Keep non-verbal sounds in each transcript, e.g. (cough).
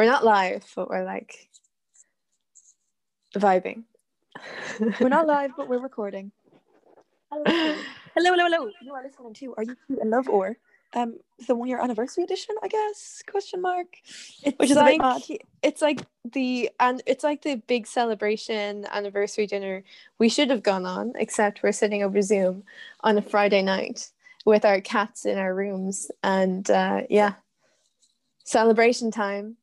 We're not live, but we're like vibing. We're not live, but we're recording. Hello, hello, hello. hello. You are listening to Are You Two in Love or um the one year anniversary edition, I guess? Question mark. It's Which is a like, bit mad. It's like the and it's like the big celebration anniversary dinner we should have gone on, except we're sitting over Zoom on a Friday night with our cats in our rooms, and uh, yeah, celebration time.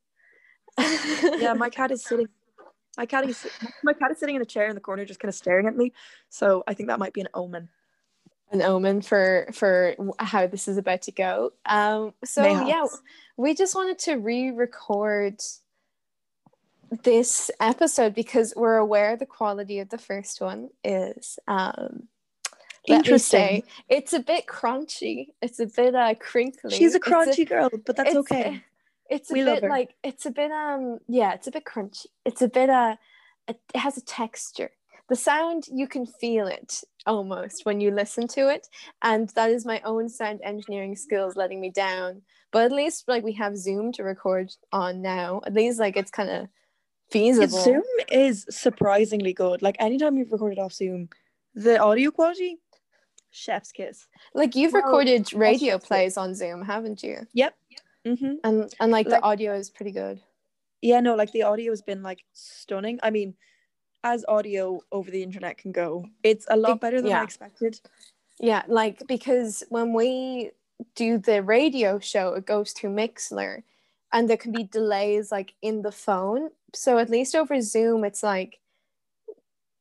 (laughs) Yeah, my cat is sitting. My cat is my cat is sitting in a chair in the corner, just kind of staring at me. So I think that might be an omen. an omen for for how this is about to go. Um, so Mayhaps. yeah, we just wanted to re-record this episode because we're aware the quality of the first one is um Interesting. say it's a bit crunchy it's a bit uh crinkly She's a crunchy girl, but that's okay. It's a We bit like it's a bit um yeah it's a bit crunchy. It's a bit uh it has a texture. The sound you can feel it almost when you listen to it. And that is my own sound engineering skills letting me down. But at least like we have zoom to record on now. At least like it's kind of feasible. Zoom is surprisingly good. Like anytime you've recorded off Zoom, the audio quality, chef's kiss. like you've recorded radio plays on zoom haven't you? Yep. Mm-hmm. and and like, Like- the audio is pretty good Yeah, no, like the audio has been like stunning. I mean, as audio over the internet can go, it's a lot better than yeah. I expected. Yeah, like because when we do the radio show, it goes through Mixlr and there can be delays like in the phone. So at least over Zoom, it's like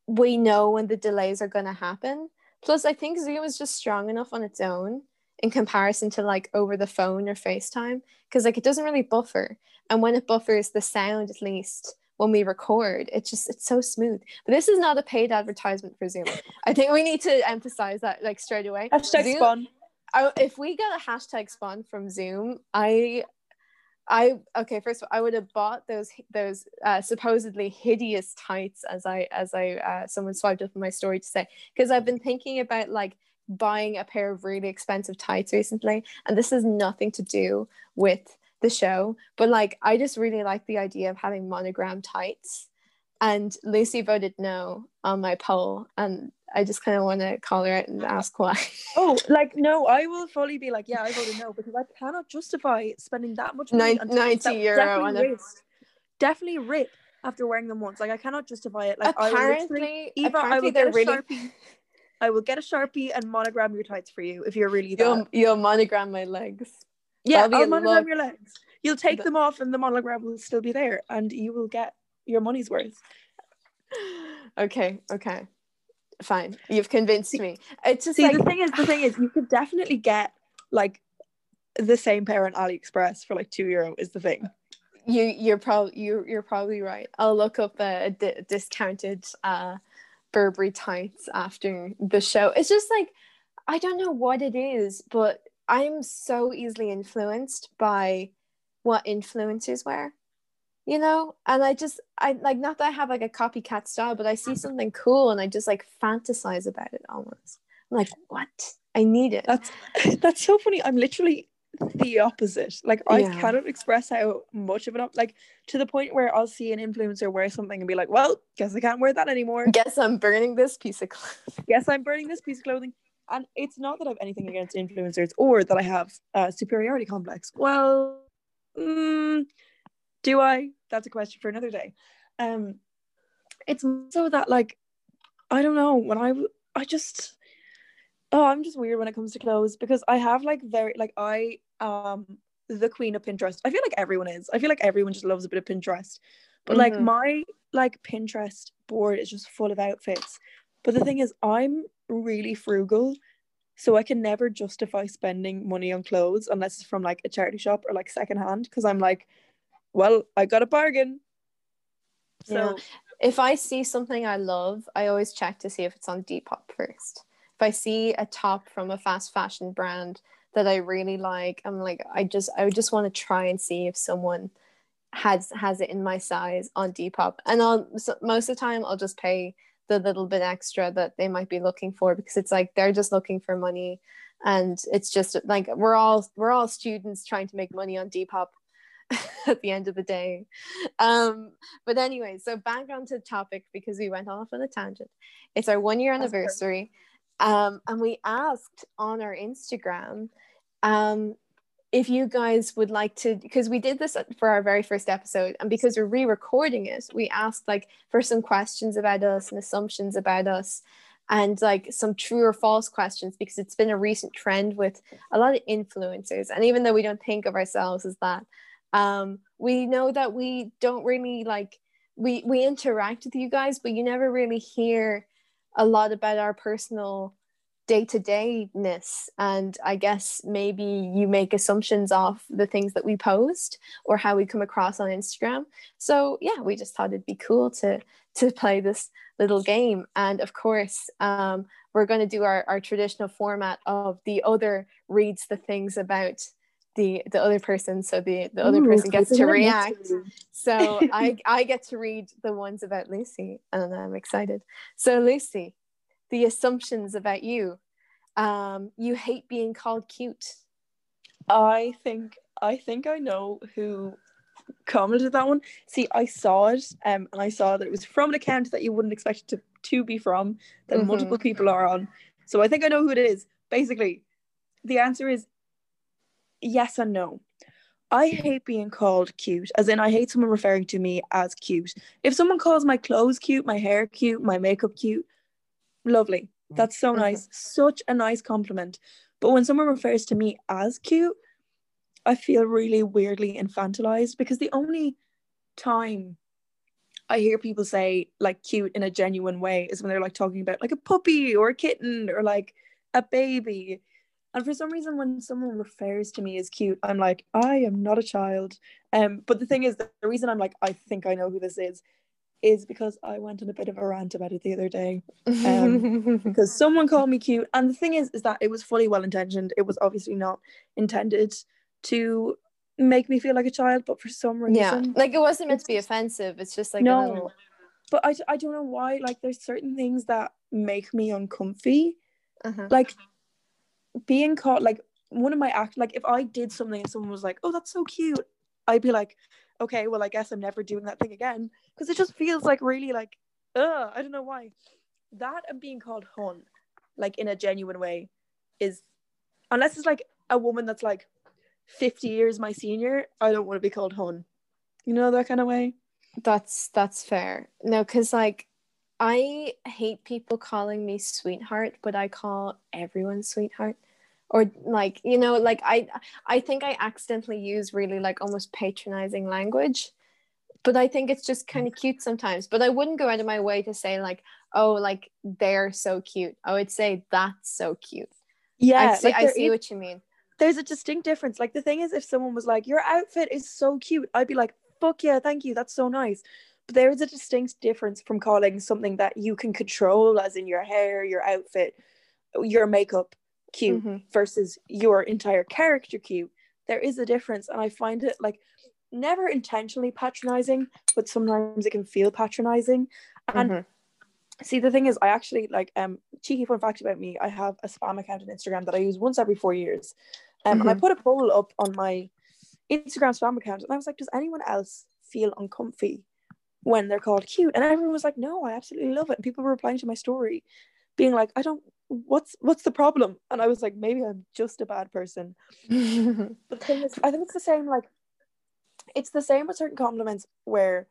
we know when the delays are going to happen. Plus, I think Zoom is just strong enough on its own in comparison to like over the phone or FaceTime because like it doesn't really buffer. And when it buffers, the sound at least when we record, it's just it's so smooth. But this is not a paid advertisement for Zoom. I think we need to emphasize that like straight away. Hashtag Zoom- spawn. I, if we get a hashtag spawn from Zoom, I, I okay. First of all, I would have bought those those uh, supposedly hideous tights as I as I uh, someone swiped up in my story to say because I've been thinking about like buying a pair of really expensive tights recently, and this has nothing to do with the show, but like I just really like the idea of having monogram tights. And Lucy voted no on my poll, and I just kind of want to call her out and ask why. Oh, (laughs) like no, I will fully be like, yeah, I voted no because I cannot justify spending that much money Nin- on 90 tights that would euro on a- rip, definitely rip after wearing them once. Like I cannot justify it. Like I will literally, apparently, Eva, I apparently will they're really sharpie. I will get a sharpie and monogram your tights for you if you're really that. you'll, you'll monogram my legs. yeah, I'll monogram look. your legs. You'll take The- them off, and the monogram will still be there, and you will get your money's worth. (sighs) Okay, okay, fine. You've convinced me. It's just See, like the thing is, the thing is, you could definitely get like the same pair on AliExpress for like two euro. Is the thing. you you're probably you you're probably right. I'll look up a, di- discounted uh Burberry tights after the show. It's just like I don't know what it is, but I'm so easily influenced by what influencers wear. You know, and I just I like not that I have like a copycat style, but I see mm. something cool and I just like fantasize about it almost. I'm like, what? I need it. That's (laughs) that's so funny. I'm literally the opposite. Like I Yeah. cannot express how much of an op- like to the point where I'll see an influencer wear something and be like, "Well, guess I can't wear that anymore. Guess I'm burning this piece of clothing. Guess I'm burning this piece of clothing." And it's not that I have anything against influencers or that I have a superiority complex. Well, mm, do I? That's a question for another day. Um, it's so that like I don't know when I I just oh I'm just weird when it comes to clothes because I have like very like I um the queen of Pinterest. I feel like everyone is. I feel like everyone just loves a bit of Pinterest. But like Mhm. my like Pinterest board is just full of outfits. But the thing is I'm really frugal. So I can never justify spending money on clothes unless it's from like a charity shop or like secondhand because I'm like, well, I got a bargain. So Yeah. If I see something I love, I always check to see if it's on Depop first. If I see a top from a fast fashion brand that I really like, I'm like, I just I would just want to try and see if someone has has it in my size on Depop. And I'll so most of the time I'll just pay the little bit extra that they might be looking for because it's like they're just looking for money and it's just like we're all we're all students trying to make money on Depop (laughs) at the end of the day. Um, but anyway, so back onto the topic because we went off on a tangent. It's our one year anniversary. Um, and we asked on our Instagram um, if you guys would like to, because we did this for our very first episode, and because we're re recording it, we asked like for some questions about us and assumptions about us and like some true or false questions because it's been a recent trend with a lot of influencers and even though we don't think of ourselves as that um, we know that we don't really like we we interact with you guys but you never really hear a lot about our personal day-to-dayness and i guess maybe you make assumptions off the things that we post or how we come across on instagram. So yeah we just thought it'd be cool to to play this little game. And of course um, we're going to do our, our traditional format of the other reads the things about the the other person so the the other Ooh, person gets to react. so (laughs) i i get to read the ones about lucy and i'm excited. So lucy the assumptions about you um you hate being called cute i think i think i know who commented that one see i saw it um and i saw that it was from an account that you wouldn't expect it to, to be from that mm-hmm. multiple people are on so i think i know who it is basically the answer is yes and no. I hate being called cute, as in I hate someone referring to me as cute. If someone calls my clothes cute, my hair cute, my makeup cute, lovely. That's so nice. Such a nice compliment. But when someone refers to me as cute, I feel really weirdly infantilized because the only time I hear people say like cute in a genuine way is when they're like talking about like a puppy or a kitten or like a baby. And for some reason, when someone refers to me as cute, I'm like, I am not a child. Um, but the thing is, the reason I'm like, I think I know who this is, is because I went on a bit of a rant about it the other day. Um, (laughs) because someone called me cute, and the thing is, is that it was fully well intentioned. It was obviously not intended to make me feel like a child, but for some reason, yeah, like it wasn't meant to be offensive. It's just like no. Little... But I, I don't know why. Like, there's certain things that make me uncomfy. Uh-huh. Like being caught like one of my act like if I did something and someone was like, "Oh, that's so cute," I'd be like, "Okay, well, I guess I'm never doing that thing again," because it just feels like really like, ugh, I don't know why. That and being called hun, like in a genuine way, is unless it's like a woman that's like 50 years my senior, I don't want to be called hun. You know that kind of way. That's that's fair. No, because like I hate people calling me sweetheart, but I call everyone sweetheart or like you know like i i think i accidentally use really like almost patronizing language but i think it's just kind of cute sometimes but i wouldn't go out of my way to say like oh like they're so cute. I would say that's so cute. Yeah i see, like I see what you mean. there's a distinct difference like the thing is if someone was like your outfit is so cute i'd be like fuck yeah thank you that's so nice. But there is a distinct difference from calling something that you can control as in your hair your outfit your makeup cute mm-hmm. versus your entire character cute there is a difference and i find it like never intentionally patronizing but sometimes it can feel patronizing and mm-hmm. see the thing is i actually like um cheeky fun fact about me i have a spam account on instagram that i use once every four years um, mm-hmm. and i mm-hmm. put a poll up on my instagram spam account and i was like does anyone else feel uncomfy when they're called cute and everyone was like no i absolutely love it and people were replying to my story being like i don't what's what's the problem? And i was like maybe i'm just a bad person. (laughs) But the thing is i think it's the same like it's the same with certain compliments where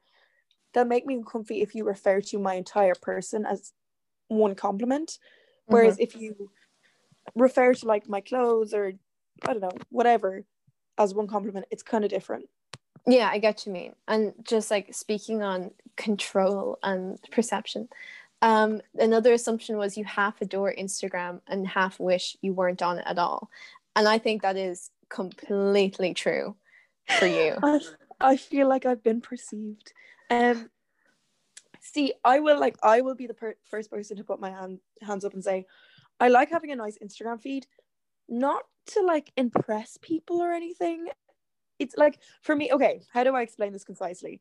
they'll make me comfy if you refer to my entire person as one compliment. Whereas mm-hmm. if you refer to like my clothes or i don't know whatever as one compliment it's kind of different. Yeah i get you mean. And just like speaking on control and perception um, another assumption was you half adore Instagram and half wish you weren't on it at all. And I think that is completely true for you. (laughs) I, I feel like I've been perceived. Um, see, I will like I will be the per- first person to put my hand hands up and say, I like having a nice Instagram feed, not to like impress people or anything. It's like for me, okay, how do I explain this concisely?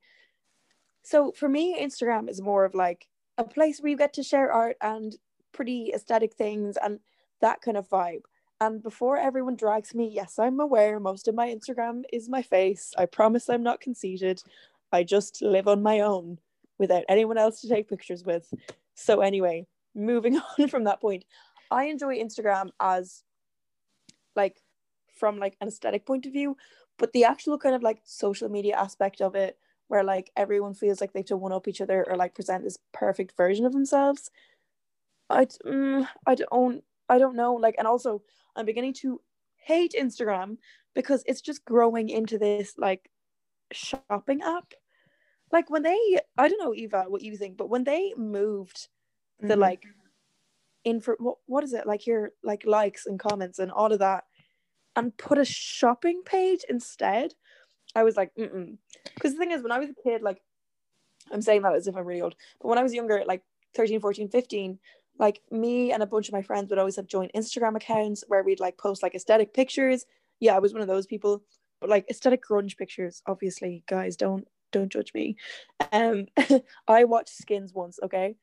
So for me, Instagram is more of like a place where you get to share art and pretty aesthetic things and that kind of vibe. And before everyone drags me, yes, I'm aware most of my Instagram is my face. I promise I'm not conceited. I just live on my own without anyone else to take pictures with. So, anyway, moving (laughs) on from that point, I enjoy Instagram as like from like an aesthetic point of view, but the actual kind of like social media aspect of it, where like everyone feels like they have to one up each other or like present this perfect version of themselves. I mm, I don't I don't know like and also I'm beginning to hate Instagram because it's just growing into this like shopping app. Like when they, I don't know, Eva, what you think, but when they moved the mm-hmm. like in for what what is it like your like likes and comments and all of that, and put a shopping page instead, I was like, mm because the thing is, when I was a kid, like I'm saying that as if I'm really old, but when I was younger, like 13, 14, 15, like me and a bunch of my friends would always have joint Instagram accounts where we'd like post like aesthetic pictures. Yeah, I was one of those people. But like aesthetic grunge pictures, obviously, guys, don't don't judge me. Um (laughs) I watched skins once, okay?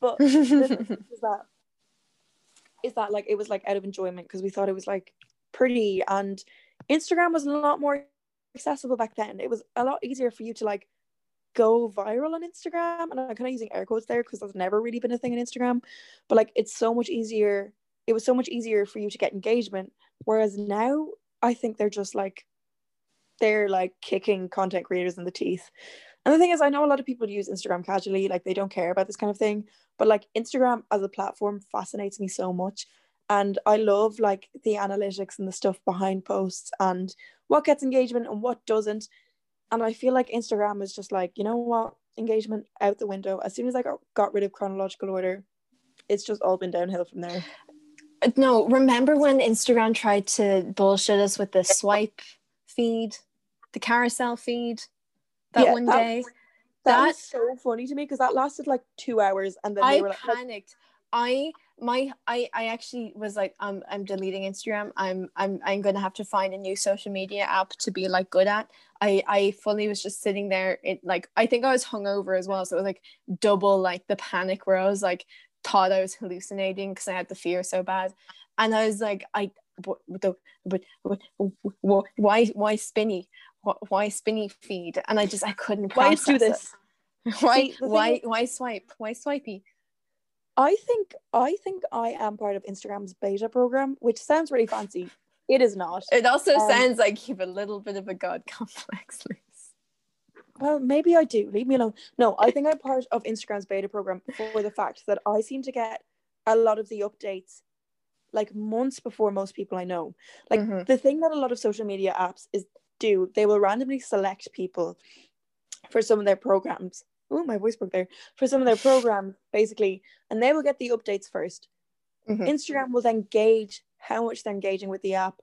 But (laughs) is that is that like it was like out of enjoyment because we thought it was like pretty and Instagram was a lot more accessible back then. It was a lot easier for you to like go viral on Instagram. And I'm kind of using air quotes there because that's never really been a thing on Instagram. But like it's so much easier. It was so much easier for you to get engagement. Whereas now I think they're just like they're like kicking content creators in the teeth. And the thing is, I know a lot of people use Instagram casually, like they don't care about this kind of thing. But like Instagram as a platform fascinates me so much. And I love like the analytics and the stuff behind posts and what gets engagement and what doesn't and I feel like Instagram is just like, you know what, engagement out the window. As soon as I got, got rid of chronological order, it's just all been downhill from there. No, remember when Instagram tried to bullshit us with the swipe feed, the carousel feed that yeah, one that, day? That, that was so funny to me because that lasted like two hours and then I were like, panicked. I my I I actually was like um I'm deleting Instagram. I'm I'm I'm gonna have to find a new social media app to be like good at. I I fully was just sitting there. It like I think I was hungover as well, so it was like double like the panic where I was like thought I was hallucinating because I had the fear so bad, and I was like I but the but, but why why spinny? Why spinny feed? And I just I couldn't why do this? (laughs) Why why why swipe? Why swipey I think I think I am part of Instagram's beta program, which sounds really fancy. It is not. It also um, sounds like you have a little bit of a god (laughs) complex, Liz. Well, maybe I do. Leave me alone. No, I think I'm part of Instagram's beta program for the fact that I seem to get a lot of the updates like months before most people I know. Like mm-hmm. the thing that a lot of social media apps is do, they will randomly select people for some of their programs oh my voice broke there. For some of their programs basically. And they will get the updates 1st mm-hmm. instagram will then gauge how much they're engaging with the app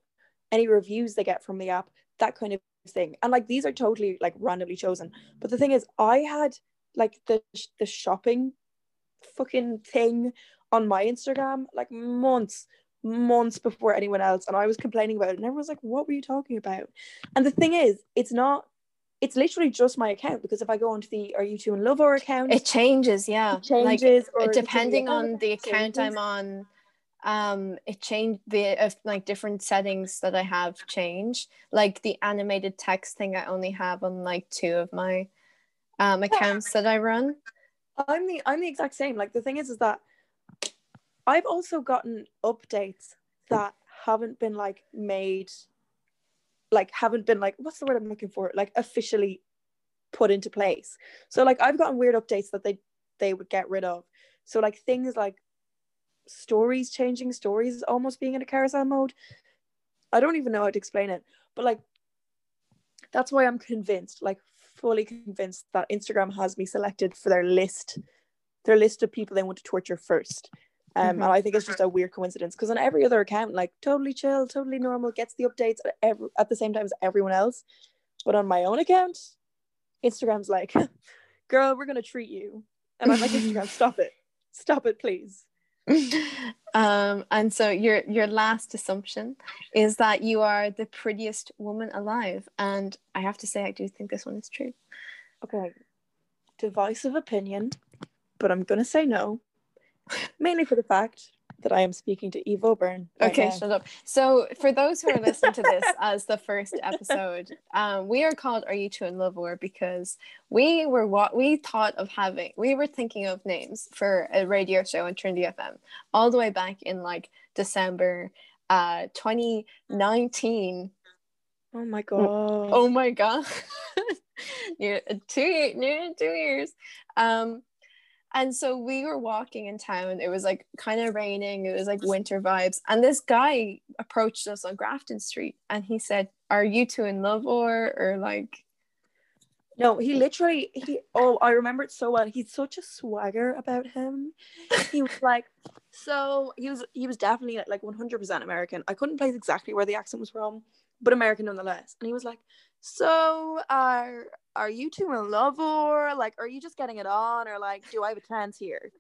any reviews they get from the app that kind of thing. And like these are totally like randomly chosen. But the thing is i had like the the shopping fucking thing on my instagram like months months before anyone else. And i was complaining about it. And everyone was like what were you talking about? And the thing is it's not it's literally just my account because if I go onto the Are You Two in Love or account, it changes. Yeah, it changes. Like, depending on the account changes. I'm on, um, it changed the uh, like different settings that I have change. Like the animated text thing, I only have on like two of my um accounts that I run. I'm the I'm the exact same. Like the thing is, is that I've also gotten updates that haven't been like made like haven't been like what's the word I'm looking for like officially put into place. So like I've gotten weird updates that they they would get rid of. So like things like stories changing stories almost being in a carousel mode. I don't even know how to explain it, but like that's why I'm convinced, like fully convinced that Instagram has me selected for their list, their list of people they want to torture first. Um, mm-hmm. and I think it's just a weird coincidence because on every other account, like totally chill, totally normal, gets the updates at, every, at the same time as everyone else. But on my own account, Instagram's like, (laughs) girl, we're gonna treat you. And I'm like, Instagram, (laughs) stop it. Stop it, please. (laughs) um, and so your your last assumption is that you are the prettiest woman alive. And I have to say I do think this one is true. Okay. Divisive opinion, but I'm gonna say no mainly for the fact that I am speaking to Eve O'Byrne. right Okay, now. shut up. So, for those who are listening to this (laughs) as the first episode, um, we are called "Are You Two in Love Or?" because we were what we thought of having. We were thinking of names for a radio show on Trinity FM all the way back in like December, uh, 2019. Oh my god. Oh my god, (laughs) near two near two years. Um, and so we were walking in town. It was like kind of raining. It was like winter vibes. And this guy approached us on Grafton Street, and he said, "Are you two in love or or like?" No, he literally he oh I remember it so well. He's such a swagger about him. He was like so he was he was definitely like 100% American. I couldn't place exactly where the accent was from, but American nonetheless. And he was like, "So are are you two in love or like are you just getting it on or like do I have a chance here?"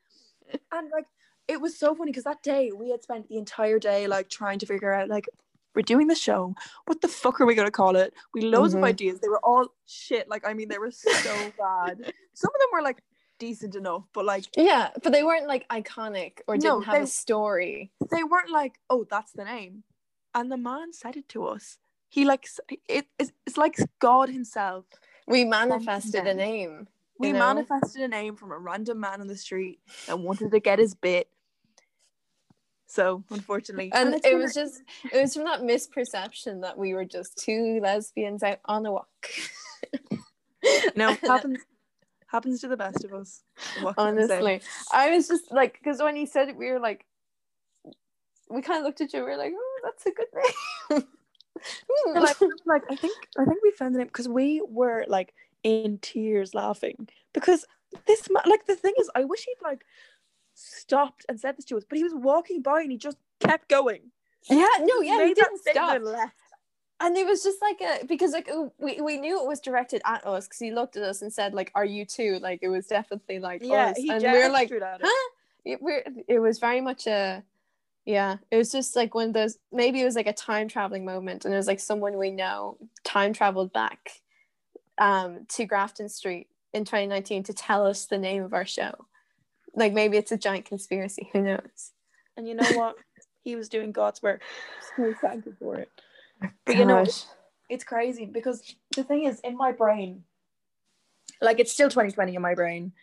(laughs) And like it was so funny because that day we had spent the entire day like trying to figure out like we're doing the show. What the fuck are we gonna call it? We loads Mhm. of ideas. They were all shit. Like I mean, they were so (laughs) bad. Some of them were like decent enough, but like Yeah, but they weren't like iconic or No, didn't have they- a story. they weren't like, oh, that's the name. And the man said it to us. He likes it, it's, it's like God himself. We manifested a name. We know? manifested a name from a random man on the street and wanted to get his bit. So unfortunately, and it's it was just it was from that misperception that we were just two lesbians out on a walk. (laughs) no, (laughs) happens happens to the best of us. What can I say? honestly i was just like because when he said it we were like we kind of looked at you. we were like oh that's a good name (laughs) Hmm, like, like I think I think we found the name because we were like in tears laughing because this like the thing is I wish he'd like stopped and said this to us, but he was walking by and he just kept going. yeah no yeah he that didn't stop and and it was just like a because like we, we knew it was directed at us because he looked at us and said like are you too like it was definitely like Yeah, us he and we were like gestured at it. huh? it, we're, it was very much a yeah it was just like one of those maybe it was like a time traveling moment and it was like someone we know time traveled back um to grafton street in 2019 to tell us the name of our show like maybe it's a giant conspiracy who knows And you know what? he was doing God's work. So thankful for it. But you know, it's crazy because the thing is in my brain, like it's still 2020 in my brain.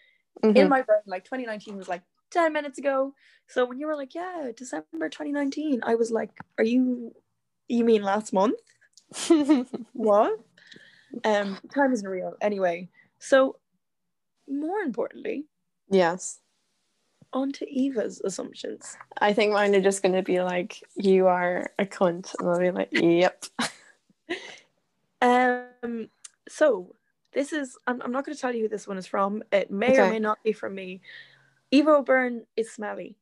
Mhm. in my brain, like 2019 was like 10 minutes ago. So when you were like, yeah, December 2019, I was like, are you, you mean last month? (laughs) What? Um, time isn't real. Anyway, so more importantly, yes on to Eva's assumptions. i think mine are just gonna be like you are a cunt and i'll be like yep Um, so this is, I'm, I'm not going to tell you who this one is from. It may or may not be from me. Eva O'Byrne is smelly.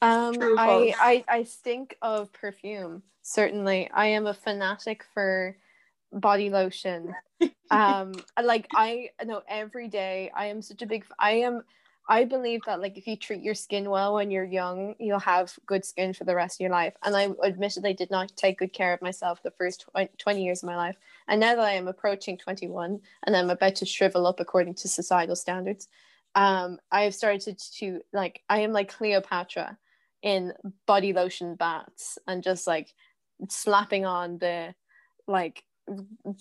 Um, True I, false? I I stink of perfume. Certainly, I am a fanatic for body lotion. (laughs) um, like I know every day. I am such a big. I am. I believe that like if you treat your skin well when you're young, you'll have good skin for the rest of your life. And I admittedly did not take good care of myself the first tw- 20 years of my life. And now that I am approaching 21 and I'm about to shrivel up according to societal standards, um, I have started to, like I am like Cleopatra in body lotion baths and just like slapping on the like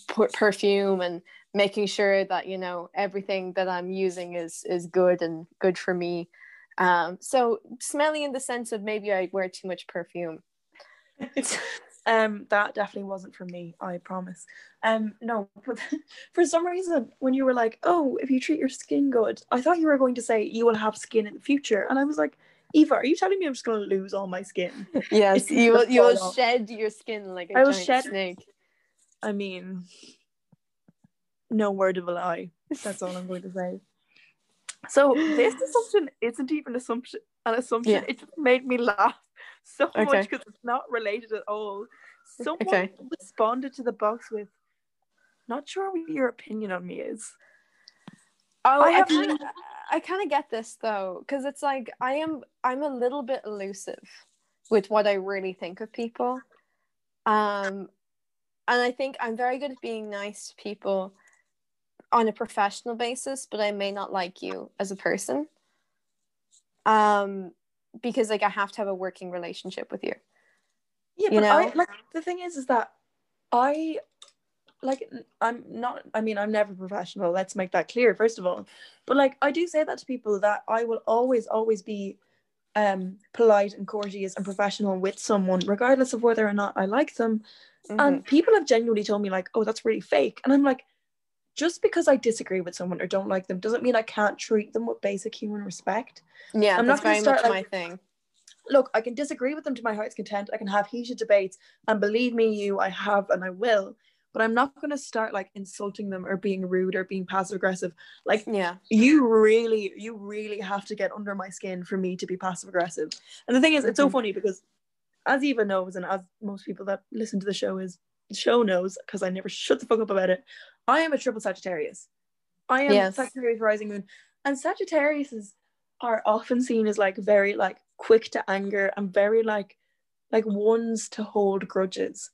per- perfume and making sure that you know everything that I'm using is is good and good for me. Um, so smelly in the sense of maybe I wear too much perfume. (laughs) um that definitely wasn't for me i promise. Um no (laughs) but for some reason when you were like oh if you treat your skin good i thought you were going to say you will have skin in the future and i was like eva are you telling me i'm just going to lose all my skin? (laughs) (laughs) Yes, you will you will off. shed your skin like a I will shed- snake. i mean no word of a lie. That's all i'm going to say. So this assumption isn't even assumption an assumption. Yeah. it just made me laugh (laughs) so Okay. much because it's not related at all someone Okay. responded to the box with not sure what your opinion on me is Oh, I I have kind of, I kind of get this though, because it's like I am, I'm a little bit elusive with what I really think of people, um, and I think I'm very good at being nice to people on a professional basis, but I may not like you as a person. Um, because like I have to have a working relationship with you. Yeah, You but I know? like the thing is is that I like I'm not I mean I'm never professional, let's make that clear first of all. But like I do say that to people that I will always always be um polite and courteous and professional with someone regardless of whether or not I like them. Mhm. And people have genuinely told me like, "Oh, that's really fake." And I'm like just because I disagree with someone or don't like them doesn't mean I can't treat them with basic human respect. yeah, I'm that's not gonna start, like- my thing. look, I can disagree with them to my heart's content. I can have heated debates, and believe me, you, I have and I will. But I'm not going to start like insulting them or being rude or being passive aggressive. Like Yeah. you really, you really have to get under my skin for me to be passive aggressive. And the thing is, it's so Mhm. funny because, as Eva knows, and as most people that listen to the show is show knows, because I never shut the fuck up about it. I am a triple Sagittarius. I am Yes. Sagittarius rising moon, and Sagittariuses are often seen as like very like quick to anger and very like like ones to hold grudges.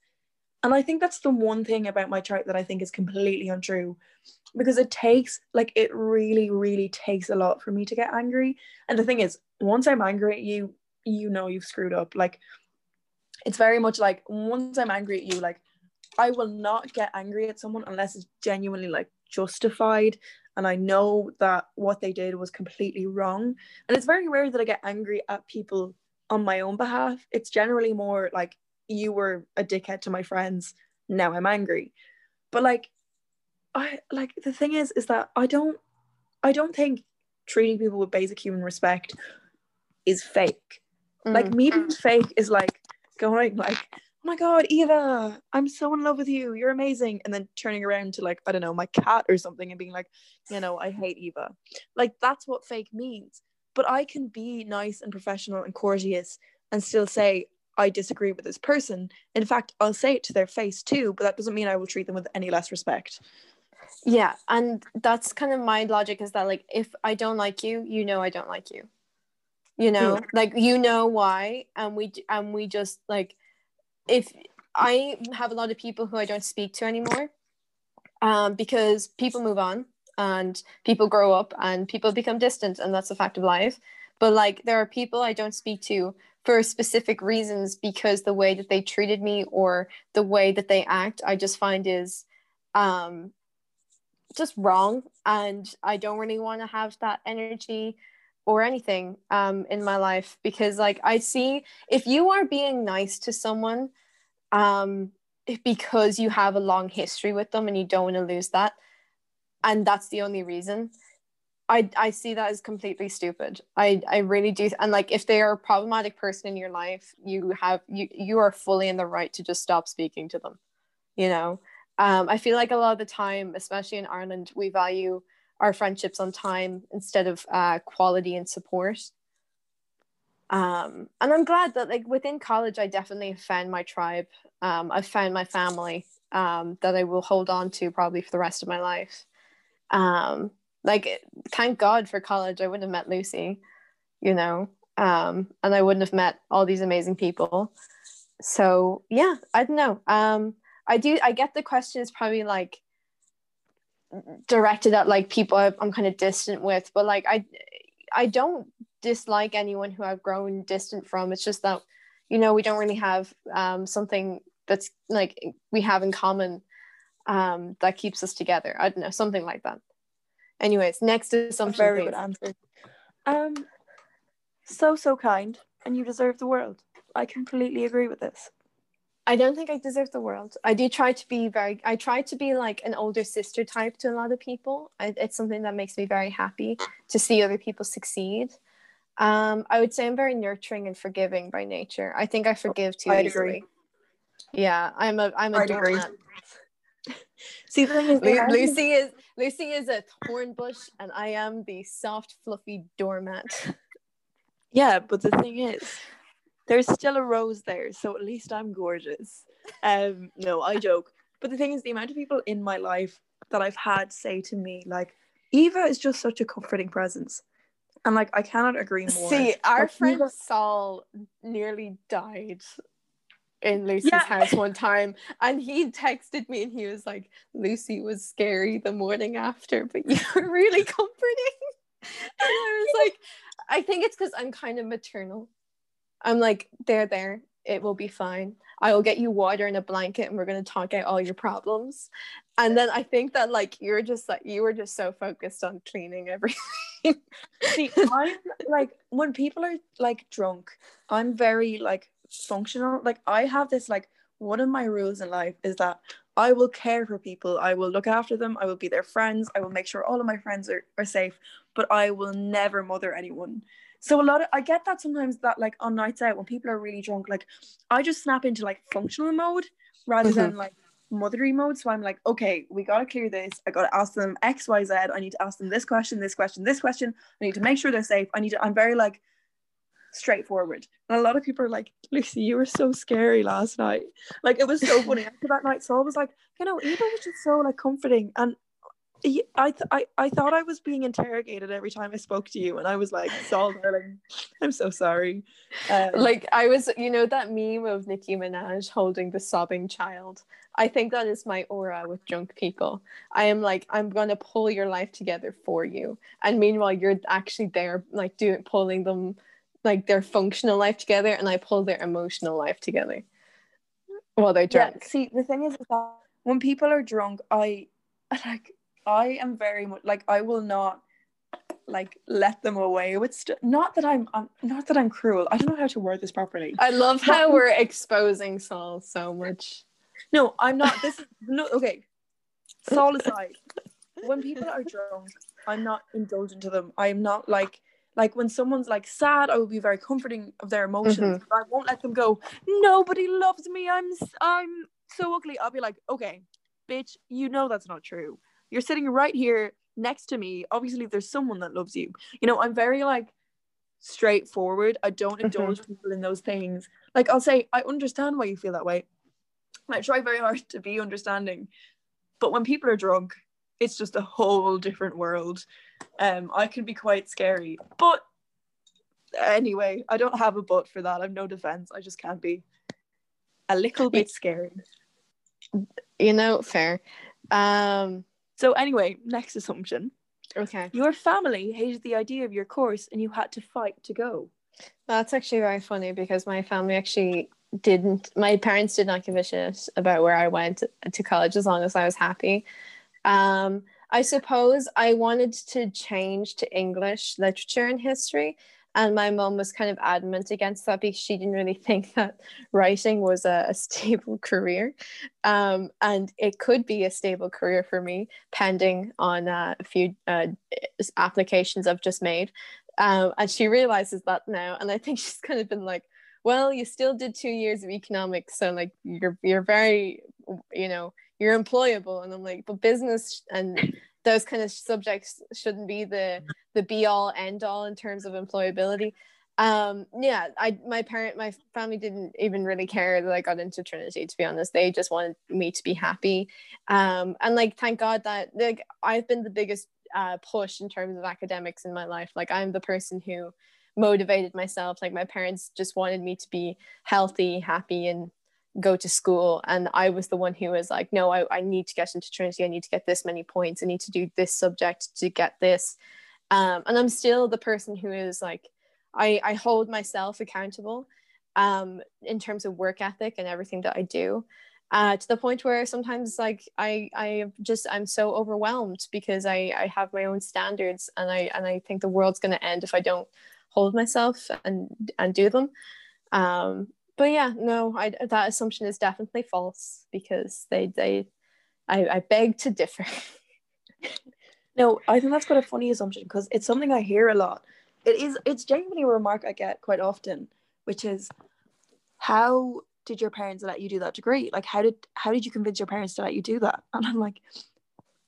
And I think that's the one thing about my chart that I think is completely untrue because it takes like it really really takes a lot for me to get angry. And the thing is, once I'm angry at you, you know you've screwed up. Like it's very much like once I'm angry at you, like I will not get angry at someone unless it's genuinely like justified and I know that what they did was completely wrong. And it's very rare that I get angry at people on my own behalf. It's generally more like you were a dickhead to my friends. Now I'm angry. But like I like the thing is is that I don't I don't think treating people with basic human respect is fake. Like Mhm. me being fake is like going like, my god, Eva, I'm so in love with you. You're amazing. And then turning around to like, I don't know, my cat or something and being like, you know, I hate Eva. Like that's what fake means. But I can be nice and professional and courteous and still say, I disagree with this person. In fact, I'll say it to their face too, but that doesn't mean I will treat them with any less respect. Yeah, and that's kind of my logic is that like if I don't like you, you know I don't like you. You know, hmm. like you know why, and we and we just like if I have a lot of people who I don't speak to anymore, um, because people move on and people grow up and people become distant, and that's a fact of life. But like there are people I don't speak to for specific reasons because the way that they treated me or the way that they act, I just find is um just wrong and i don't really want to have that energy or anything um in my life because like i see if you are being nice to someone um because you have a long history with them and you don't want to lose that and that's the only reason i i see that as completely stupid. I i really do and like if they are a problematic person in your life you have you you are fully in the right to just stop speaking to them you know? Um, I feel like a lot of the time, especially in Ireland, we value our friendships on time instead of uh, quality and support. Um, and I'm glad that, like, within college, I definitely found my tribe. Um, I've found my family um, that I will hold on to probably for the rest of my life. Um, like, thank God for college. I wouldn't have met Lucy, you know, um, and I wouldn't have met all these amazing people. So, yeah, I don't know. Um, I do. I get the question is probably like directed at like people I'm kind of distant with, but like I, I don't dislike anyone who I've grown distant from. It's just that, you know, we don't really have um, something that's like we have in common um, that keeps us together. I don't know, something like that. Anyways, next assumption. very please. good answer. Um, so so kind, and you deserve the world. I completely agree with this. I don't think I deserve the world. I do try to be very, I try to be like an older sister type to a lot of people. I, it's something that makes me very happy to see other people succeed. Um, I would say I'm very nurturing and forgiving by nature. I think I forgive too I'd easily. agree. Yeah, I'm a I'm a doormat. (laughs) See, the thing is, yeah, Lucy (laughs) is Lucy is a thorn bush, and I am the soft, fluffy doormat. (laughs) Yeah, but the thing is, there's still a rose there, so at least I'm gorgeous. Um, no, I (laughs) joke. But the thing is, the amount of people in my life that I've had say to me, like, Eva is just such a comforting presence. And like I cannot agree more. See, our Like, friend Eva- Saul nearly died in Lucy's Yeah. house one (laughs) time, and he texted me and he was like, "Lucy was scary the morning after, but you were really comforting." (laughs) And I was like, I think it's because I'm kind of maternal. I'm like, there, there, it will be fine. I will get you water and a blanket and we're to talk out all your problems. And then I think that like you're just like, you were just so focused on cleaning everything. (laughs) See, I'm like, when people are like drunk, I'm very like functional. Like, I have this like, one of my rules in life is that I will care for people. I will look after them. I will be their friends. I will make sure all of my friends are, are safe, but I will never mother anyone. So a lot of I get that sometimes that like on nights out when people are really drunk, like I just snap into like functional mode rather mm-hmm. than like mothery mode. So I'm like, okay, we gotta clear this. I gotta ask them X, Y, Z. I need to ask them this question, this question, this question. I need to make sure they're safe. I need to. I'm very like straightforward. And a lot of people are like, Lucy, you were so scary last night. Like it was so funny (laughs) after that night. So I was like, you know, Eva was just so like comforting. And I, th- I I thought I was being interrogated every time I spoke to you, and I was like, "Saul, darling, I'm so sorry." Um, like I was, you know, that meme of Nicki Minaj holding the sobbing child. I think that is my aura with drunk people. I am like, I'm gonna pull your life together for you, and meanwhile, you're actually there, like doing pulling them like their functional life together and I pull their emotional life together while they're drunk. Yeah, see, the thing is, is that when people are drunk, I (laughs) like I am very much like I will not like let them away with st- not that I'm, I'm not that I'm cruel. I don't know how to word this properly. I love how we're exposing Saul so much. No, I'm not. This is no okay. Saul aside, when people are drunk, I'm not indulgent to them. I'm not like like when someone's like sad i will be very comforting of their emotions mm-hmm. i won't let them go nobody loves me i'm i'm so ugly i'll be like okay bitch you know that's not true you're sitting right here next to me obviously there's someone that loves you you know i'm very like straightforward i don't mm-hmm. indulge mm-hmm. people in those things like i'll say i understand why you feel that way i try very hard to be understanding but when people are drunk it's just a whole different world. Um, I can be quite scary, but anyway, I don't have a but for that. I've no defense. I just can't be a little bit scary. You know, fair. Um, so anyway, next assumption. Okay. Your family hated the idea of your course, and you had to fight to go. That's actually very funny because my family actually didn't. My parents did not give a shit about where I went to college as long as I was happy. Um, I suppose I wanted to change to English literature and history. And my mom was kind of adamant against that because she didn't really (laughs) think that writing was a, a stable (laughs) career. Um, and it could be a stable career for me, pending on uh, a few uh, applications I've just made. Um, and she realizes that now. And I think (laughs) she's kind of been like, well, you still did two years of economics. So, like, you're, you're very, you know, you're employable and i'm like but business and those kind of subjects shouldn't be the the be all end all in terms of employability. Um yeah i my parent my family didn't even really care that i got into trinity to be honest. They just wanted me to be happy. Um and like thank god that like i've been the biggest uh, push in terms of academics in my life. Like i'm the person who motivated myself. Like my parents just wanted me to be healthy happy and go to school and i was the one who was like no I, I need to get into trinity. I need to get this many points. I need to do this subject to get this. Um, and i'm still the person who is like i, I hold myself accountable um, in terms of work ethic and everything that i do uh, to the point where sometimes like I I just I'm so overwhelmed because I I have my own standards and I and I think the world's going to end if I don't hold myself and and do them. Um but yeah, no, I, that assumption is definitely false because they they I, I beg to differ. (laughs) no, I think that's quite a funny assumption because it's something I hear a lot. It is it's genuinely a remark I get quite often, which is how did your parents let you do that degree? Like how did how did you convince your parents to let you do that? (laughs) And I'm like,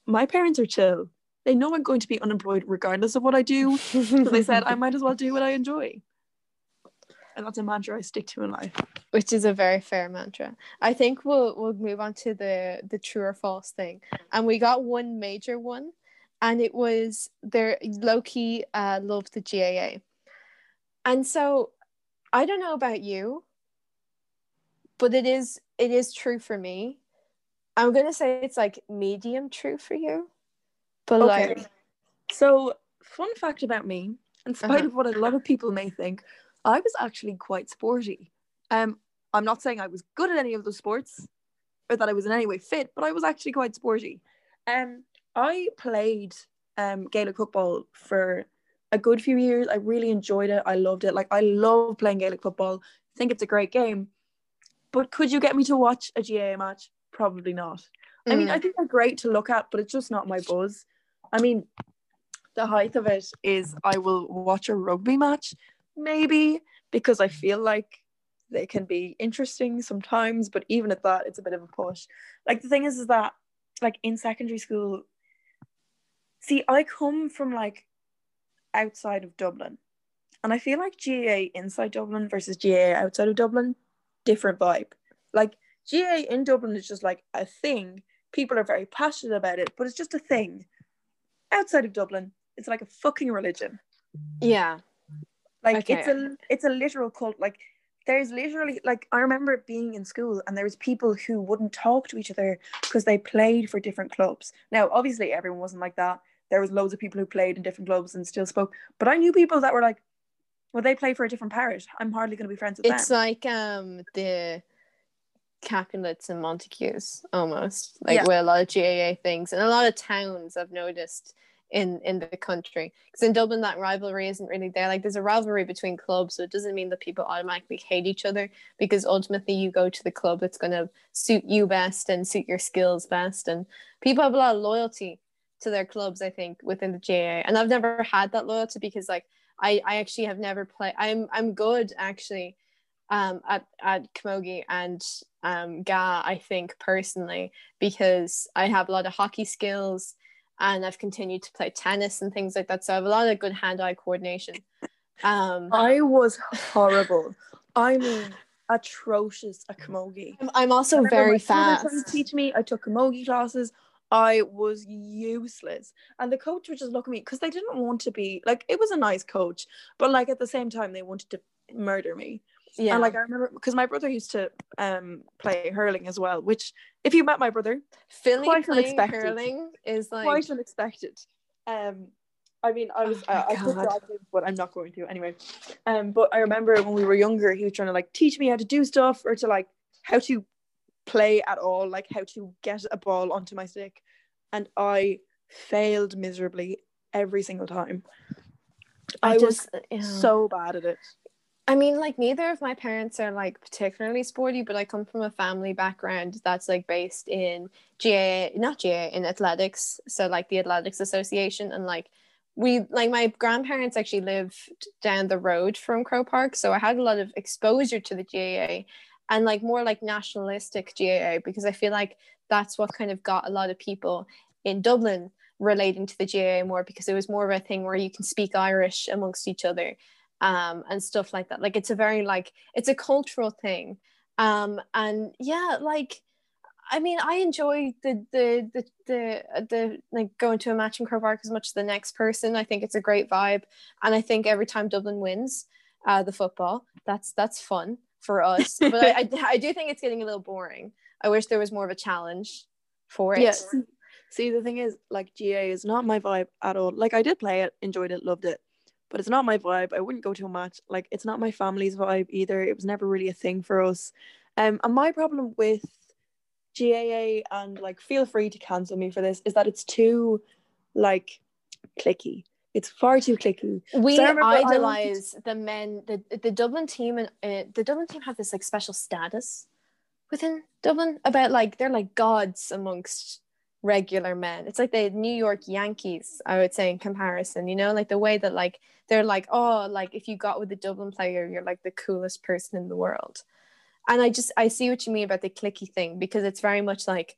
my parents are chill. They know I'm going to be unemployed regardless of what I do. so they said I might as well do what I enjoy and that's a mantra I stick to in life. Which is a very fair mantra. I think we'll we'll move on to the the true or false thing, and we got one major one, and it was their Loki uh, love the GAA, and so I don't know about you, but it is it is true for me. I'm gonna say it's like medium true for you, but okay. like so fun fact about me, in spite Uh-huh. of what a lot of people may think, I was actually quite sporty. Um, I'm not saying I was good at any of those sports or that I was in any way fit, but I was actually quite sporty. Um, I played um Gaelic football for a good few years. I really enjoyed it. I loved it. Like I love playing Gaelic football. I think it's a great game. But could you get me to watch a GAA match? Probably not. I mean, Mm. I think they're great to look at, but it's just not my buzz. I mean, the height of it is I will watch a rugby match, maybe, because I feel like they can be interesting sometimes, but even at that, it's a bit of a push. Like the thing is, is that like in secondary school, see, I come from like outside of Dublin, and I feel like GA inside Dublin versus GA outside of Dublin, different vibe. Like GA in Dublin is just like a thing. People are very passionate about it, but it's just a thing. Outside of Dublin, it's like a fucking religion. Yeah. Like Okay. it's a it's a literal cult. Like there's literally like I remember being in school and there was people who wouldn't talk to each other because they played for different clubs. Now obviously everyone wasn't like that. There was loads of people who played in different clubs and still spoke. But I knew people that were like, well, they play for a different parish. I'm hardly going to be friends with It's them. like um the Capulets and Montagues almost. Like Yeah. with a lot of GAA things and a lot of towns I've noticed in in the country. Because in Dublin that rivalry isn't really there. Like there's a rivalry between clubs, so it doesn't mean that people automatically hate each other because ultimately you go to the club that's gonna suit you best and suit your skills best. And people have a lot of loyalty to their clubs, I think, within the GAA. And I've never had that loyalty because like I, I actually have never played I'm I'm good actually um at, at Camogie and um GA I think personally because I have a lot of hockey skills and I've continued to play tennis and things like that. So I have a lot of good hand-eye coordination. Um I was (laughs) horrible. I mean, atrocious at camogie. I'm- I'm also very my brother tried fast. to teach me. I took camogie classes. I was useless, and the coach would just look at me because they didn't want to be like. It was a nice coach, but like at the same time, they wanted to murder me. Yeah. And like I remember because my brother used to um play hurling as well. Which, if you met my brother, Philly quite playing unexpected. hurling is like quite unexpected. Um, I mean, I was Oh I, I could drive him, but I'm not going to anyway. Um, but I remember when we were younger, he was trying to like teach me how to do stuff or to like how to play at all, like how to get a ball onto my stick, and I failed miserably every single time. I, was just yeah. so bad at it. I mean, like neither of my parents are like particularly sporty, but I come from a family background that's like based in GA, not GA, in athletics. So like the Athletics Association, and like we, like my grandparents actually lived down the road from Croke Park, so I had a lot of exposure to the GAA, and like more like nationalistic GAA because I feel like that's what kind of got a lot of people in Dublin relating to the GAA more because it was more of a thing where you can speak Irish amongst each other um, and stuff like that. Like it's a very like it's a cultural thing, um, and yeah, like I mean, I enjoy the the the the, the like going to a match in Park as much as the next person. I think it's a great vibe, and I think every time Dublin wins uh, the football, that's that's fun for us. (laughs) but I, I I do think it's getting a little boring. I wish there was more of a challenge for it. See- See, the thing is, like GA is not my vibe at all. Like I did play it, enjoyed it, loved it, but it's not my vibe. I wouldn't go to a match. Like it's not my family's vibe either. It was never really a thing for us. Um, and my problem with GAA and like feel free to cancel me for this is that it's too like cliquey. It's far too cliquey. we So I remember I wanted idolize the men the the dublin team and uh, the dublin team have this like special status within dublin about like they're like gods amongst regular men. It's like the new york yankees i would say in comparison you know like the way that like they're like oh like if you got with the dublin player you're like the coolest person in the world. And i just i see what you mean about the cliquey thing because it's very much like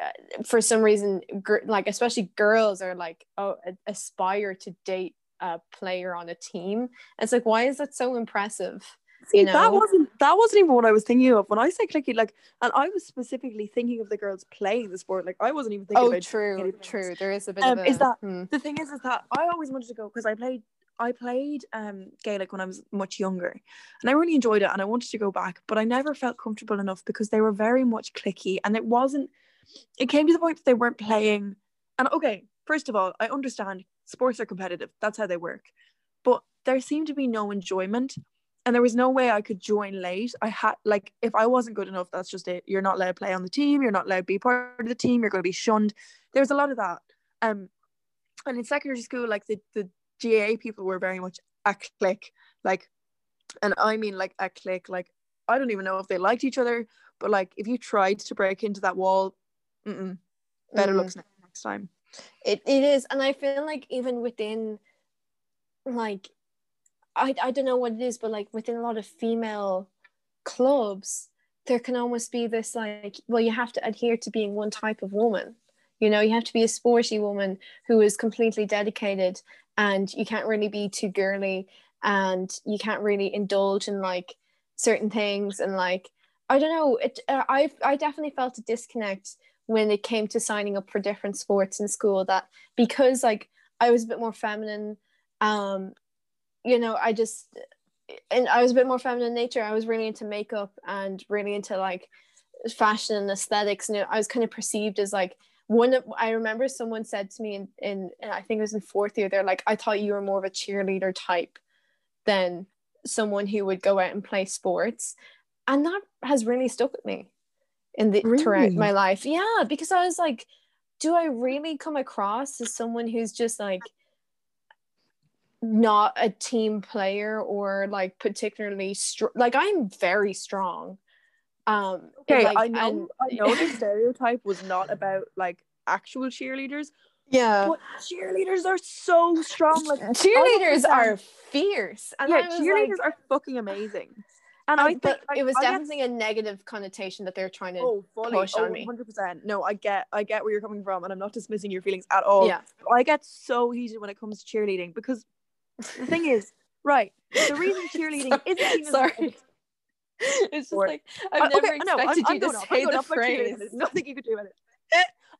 uh, for some reason gr- like especially girls are like oh aspire to date a player on a team. It's like why is that so impressive See, You that wasn't that wasn't even what I was thinking of when I say cliquey. Like, and I was specifically thinking of the girls playing the sport. Like, I wasn't even thinking oh about true else. true there is a bit Um, of a is that- hmm. the thing is is that I always wanted to go because I played I played um Gaelic when I was much younger and I really enjoyed it and I wanted to go back but I never felt comfortable enough because they were very much clicky and it wasn't it came to the point that they weren't playing and okay first of all, I understand sports are competitive. That's how they work. But there seemed to be no enjoyment. And there was no way I could join late. I had like if I wasn't good enough, that's just it. You're not allowed to play on the team, you're not allowed to be part of the team, you're gonna be shunned. There's a lot of that. Um and in secondary school, like the, the GAA people were very much a clique. Like and I mean like a clique, like I don't even know if they liked each other, but like if you tried to break into that wall, better Mm. looks next time. It it is, and I feel like even within, like, I I don't know what it is, but like within a lot of female clubs, there can almost be this like, well, you have to adhere to being one type of woman. You know, you have to be a sporty woman who is completely dedicated, and you can't really be too girly, and you can't really indulge in like certain things, and like I don't know. It uh, I I definitely felt a disconnect when it came to signing up for different sports in school that because like I was a bit more feminine um you know I just and I was a bit more feminine in nature. I was really into makeup and really into like fashion and aesthetics. And I was kind of perceived as like one of I remember someone said to me in, in I think it was in fourth year they're like I thought you were more of a cheerleader type than someone who would go out and play sports. And that has really stuck with me in the throughout my life. Yeah because i was like do i really come across as someone who's just like not a team player or like particularly str- like i'm very strong um Okay, like, I know and- I know the stereotype was not about like actual cheerleaders, yeah but cheerleaders are so strong. Like cheerleaders are fierce and yeah, cheerleaders like, are fucking amazing. And I- I, think like, it was I get definitely a negative connotation that they're trying to oh fully push oh, on me. 100%. No, I get I get where you're coming from and I'm not dismissing your feelings at all. yeah I get so heated when it comes to cheerleading because the thing is, right, the reason (laughs) cheerleading isn't seen as sorry (laughs) it's just Or- like i've Uh, never okay, no, I'm- expected I'm you to I'm say the off about cheerleading. phrase There's nothing you could do about it.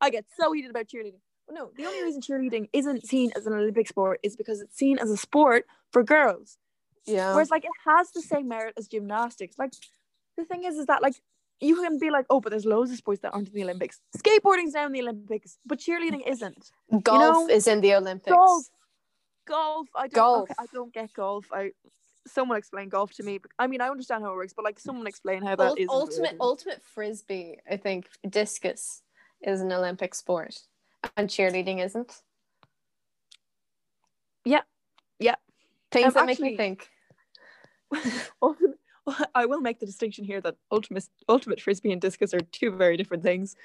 I get so heated about cheerleading. No, the only reason cheerleading isn't seen as an Olympic sport is because it's seen as a sport for girls. yeah Whereas like it has the same merit as gymnastics. Like the thing is is that like you can be like, oh, but there's loads of sports that aren't in the Olympics. Skateboarding's now in the Olympics, but cheerleading isn't. golf know, is in the olympics Golf. Golf. I don't Golf. okay, I don't get golf. I someone explain golf to me. I mean I understand how it works, but like someone explain how that Ul- is ultimate Olympics. ultimate frisbee i think discus is an olympic sport and cheerleading isn't Yeah. Yeah. things Um, that make me think (laughs) ultimate, (laughs) I will make the distinction here that ultimate ultimate frisbee and discus are two very different things.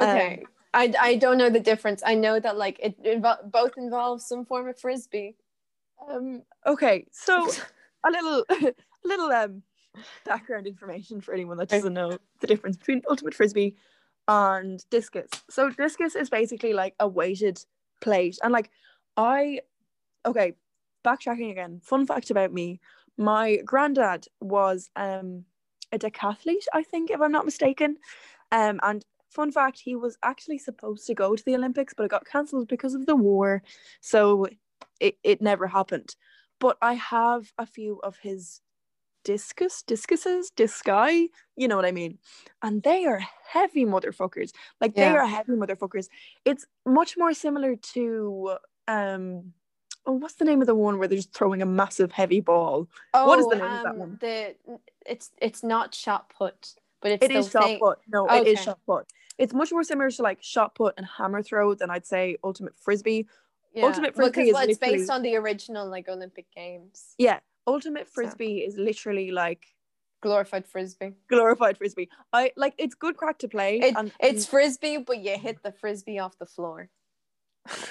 okay I, I don't know the difference i know that like it both involve some form of frisbee Um. Okay. So (laughs) a little, (laughs) a little um background information for anyone that doesn't know the difference between ultimate frisbee and discus. So discus is basically like a weighted plate, and like I, okay, backtracking again. Fun fact about me: my granddad was um a decathlete, I think, if I'm not mistaken. Um, and fun fact, he was actually supposed to go to the Olympics, but it got cancelled because of the war. So it, it never happened. But I have a few of his discus, discuses, disci, you know what I mean? And they are heavy motherfuckers. Like they are heavy motherfuckers. It's much more similar to um oh, what's the name of the one where they're just throwing a massive heavy ball? oh What is the name of that um, one? the it's it's not shot put but it's It the is shot thing- put. No, it is shot put. It's much more similar to like shot put and hammer throw than I'd say ultimate frisbee. yeah. Ultimate Well, is well, it's based on the original like olympic games Yeah, ultimate So- frisbee is literally like glorified frisbee glorified frisbee. I like it's good craic to play. It, and it's frisbee, but you hit the frisbee off the floor.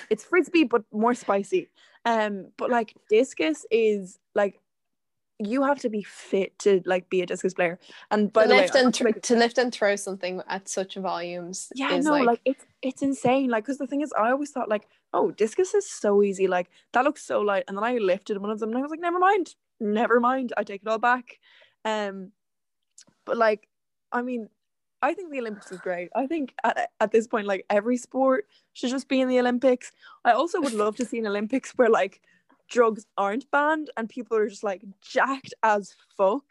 it's frisbee but more spicy. Um, but like discus is like you have to be fit to like be a discus player. And by to the way, lift I'm and making- to lift and throw something at such volumes yeah, is no, like, like, it's it's insane. Like, because the thing is, I always thought like, oh, discus is so easy. Like that looks so light, and then I lifted one of them, and I was like, never mind, never mind. I take it all back. Um, but like, I mean, I think the Olympics is great. I think at, at this point, like every sport should just be in the Olympics. I also would love to see an Olympics where like drugs aren't banned and people are just like jacked as fuck,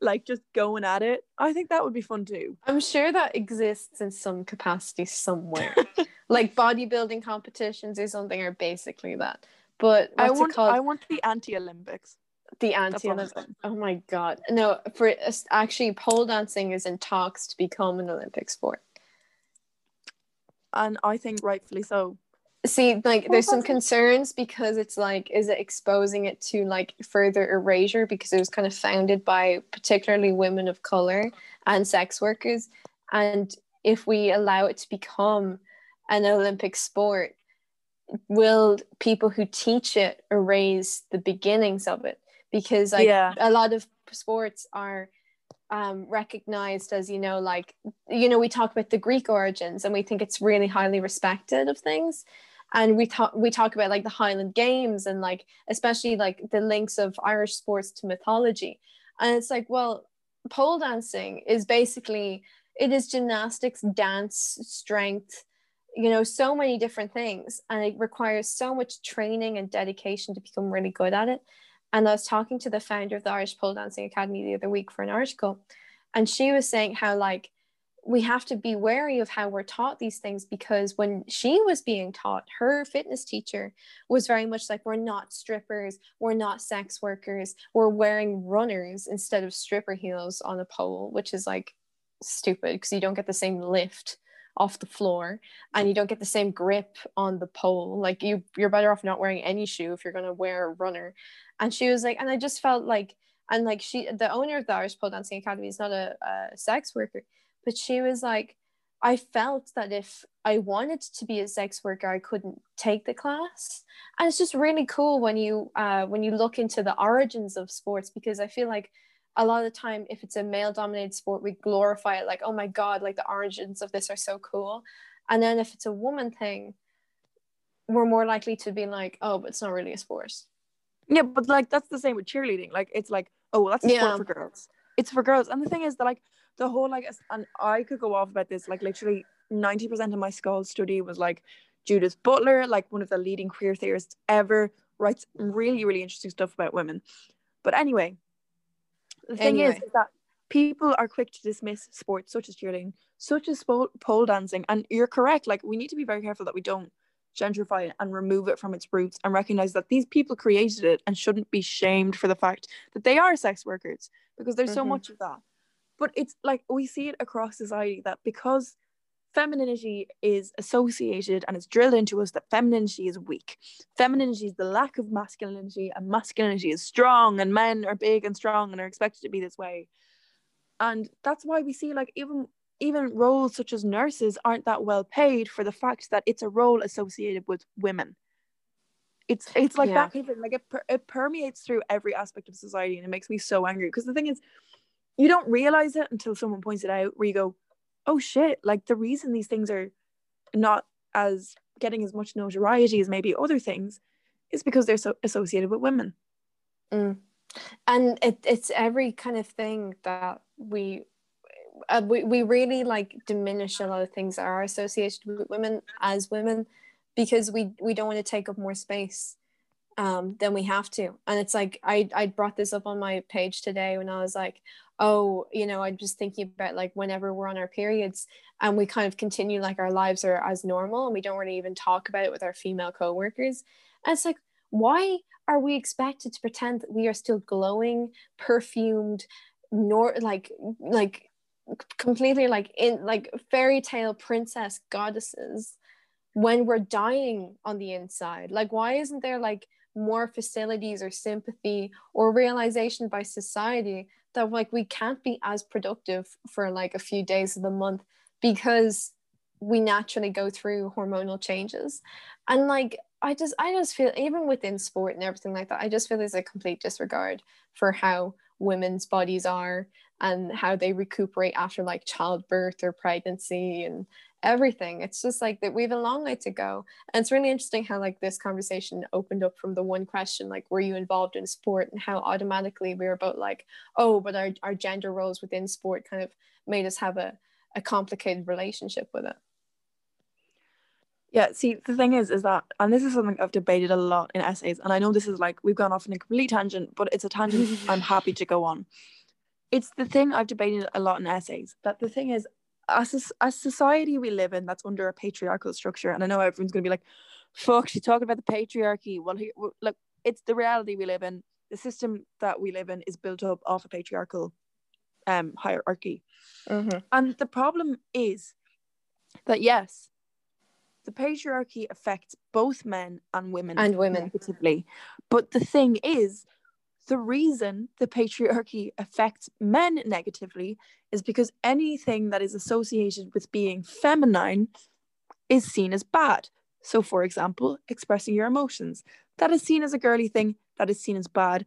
like just going at it. I think that would be fun too. I'm sure that exists in some capacity somewhere. (laughs) like bodybuilding competitions or something are basically that. But I want? I want the anti-Olympics. the anti-Olympic. Oh my god! No, for actually, pole dancing is in talks to become an Olympic sport. And I think rightfully so. See, like, there's some concerns because it's like, is it exposing it to like further erasure because it was kind of founded by particularly women of color and sex workers, and if we allow it to become an Olympic sport, will people who teach it erase the beginnings of it? Because like Yeah. a lot of sports are um, recognized as you know like you know we talk about the greek origins and we think it's really highly respected of things and we talk we talk about like the highland games and like especially like the links of irish sports to mythology. And it's like well pole dancing is basically it is gymnastics dance strength you know so many different things. And it requires so much training and dedication to become really good at it. And I was talking to the founder of the Irish Pole Dancing Academy the other week for an article, and she was saying how like we have to be wary of how we're taught these things because when she was being taught, her fitness teacher was very much like we're not strippers, we're not sex workers, we're wearing runners instead of stripper heels on a pole, which is like stupid because you don't get the same lift off the floor and you don't get the same grip on the pole. Like you you're better off not wearing any shoe if you're going to wear a runner. And she was like and i just felt like and like she the owner of the irish pole dancing academy is not a, a sex worker but she was like i felt that if i wanted to be a sex worker i couldn't take the class and it's just really cool when you uh, when you look into the origins of sports because i feel like a lot of the time if it's a male dominated sport we glorify it like oh my god like the origins of this are so cool and then if it's a woman thing we're more likely to be like oh but it's not really a sport Yeah, but like that's the same with cheerleading. Like it's like, oh, well, that's a Yeah. sport for girls. It's for girls. And the thing is that like the whole like and I could go off about this, like literally 90% of my school study was like Judith Butler, like one of the leading queer theorists ever, writes really, really interesting stuff about women. But anyway, the thing Anyway. is, is that people are quick to dismiss sports such as cheerleading, such as pole dancing. And you're correct. Like we need to be very careful that we don't gentrify it and remove it from its roots and recognize that these people created it and shouldn't be shamed for the fact that they are sex workers because there's so Mhm. much of that. But it's like we see it across society that because femininity is associated and it's drilled into us that femininity is weak. Femininity is the lack of masculinity and masculinity is strong and men are big and strong and are expected to be this way. And that's why we see like even even roles such as nurses aren't that well paid for the fact that it's a role associated with women. It's it's like Yeah. that kind of thing. Like it, per- it permeates through every aspect of society, and it makes me so angry. Because the thing is, you don't realize it until someone points it out. Where you go, "Oh shit!" Like the reason these things are not as getting as much notoriety as maybe other things is because they're so associated with women. Mm. And it, it's every kind of thing that we, uh, we we really like diminish a lot of things that are associated with women as women because we we don't want to take up more space um, than we have to. And it's like I I brought this up on my page today when I was like, oh, you know, I'm just thinking about like whenever we're on our periods and we kind of continue like our lives are as normal and we don't really even talk about it with our female coworkers. And it's like, why are we expected to pretend that we are still glowing, perfumed, nor like like completely like in like fairy tale princess goddesses when we're dying on the inside? Like, why isn't there like more facilities or sympathy or realization by society that like we can't be as productive for like a few days of the month because we naturally go through hormonal changes. And like i just i just feel even within sport and everything like that i just feel there's a complete disregard for how women's bodies are and how they recuperate after like childbirth or pregnancy and everything. It's just like that we have a long way to go. And it's really interesting how like this conversation opened up from the one question like were you involved in sport and how automatically we were about like oh but our, our gender roles within sport kind of made us have a, a complicated relationship with it. Yeah, see, the thing is, is that, and this is something I've debated a lot in essays, and I know this is like we've gone off in a complete tangent, but it's a tangent (laughs) I'm happy to go on. It's the thing I've debated a lot in essays that the thing is, as a, society we live in that's under a patriarchal structure, and I know everyone's gonna be like, "Fuck, she's talking about the patriarchy." Well, here, look, it's the reality we live in. The system that we live in is built up off a patriarchal um hierarchy, Mhm. and the problem is that yes, the patriarchy affects both men and women And women. negatively. But the thing is, the reason the patriarchy affects men negatively is because anything that is associated with being feminine is seen as bad. So, for example, expressing your emotions. That is seen as a girly thing, that is seen as bad.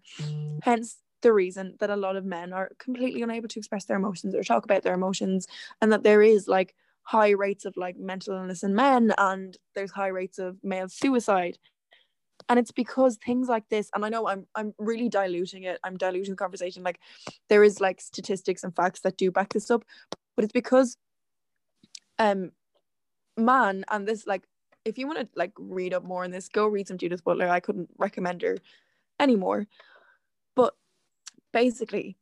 Hence, the reason that a lot of men are completely unable to express their emotions or talk about their emotions, and that there is like high rates of like mental illness in men, and there's high rates of male suicide and it's because things like this and i know i'm i'm really diluting it i'm diluting the conversation like there is like statistics and facts that do back this up but it's because um man and this like if you want to like read up more on this go read some judith butler i couldn't recommend her anymore but basically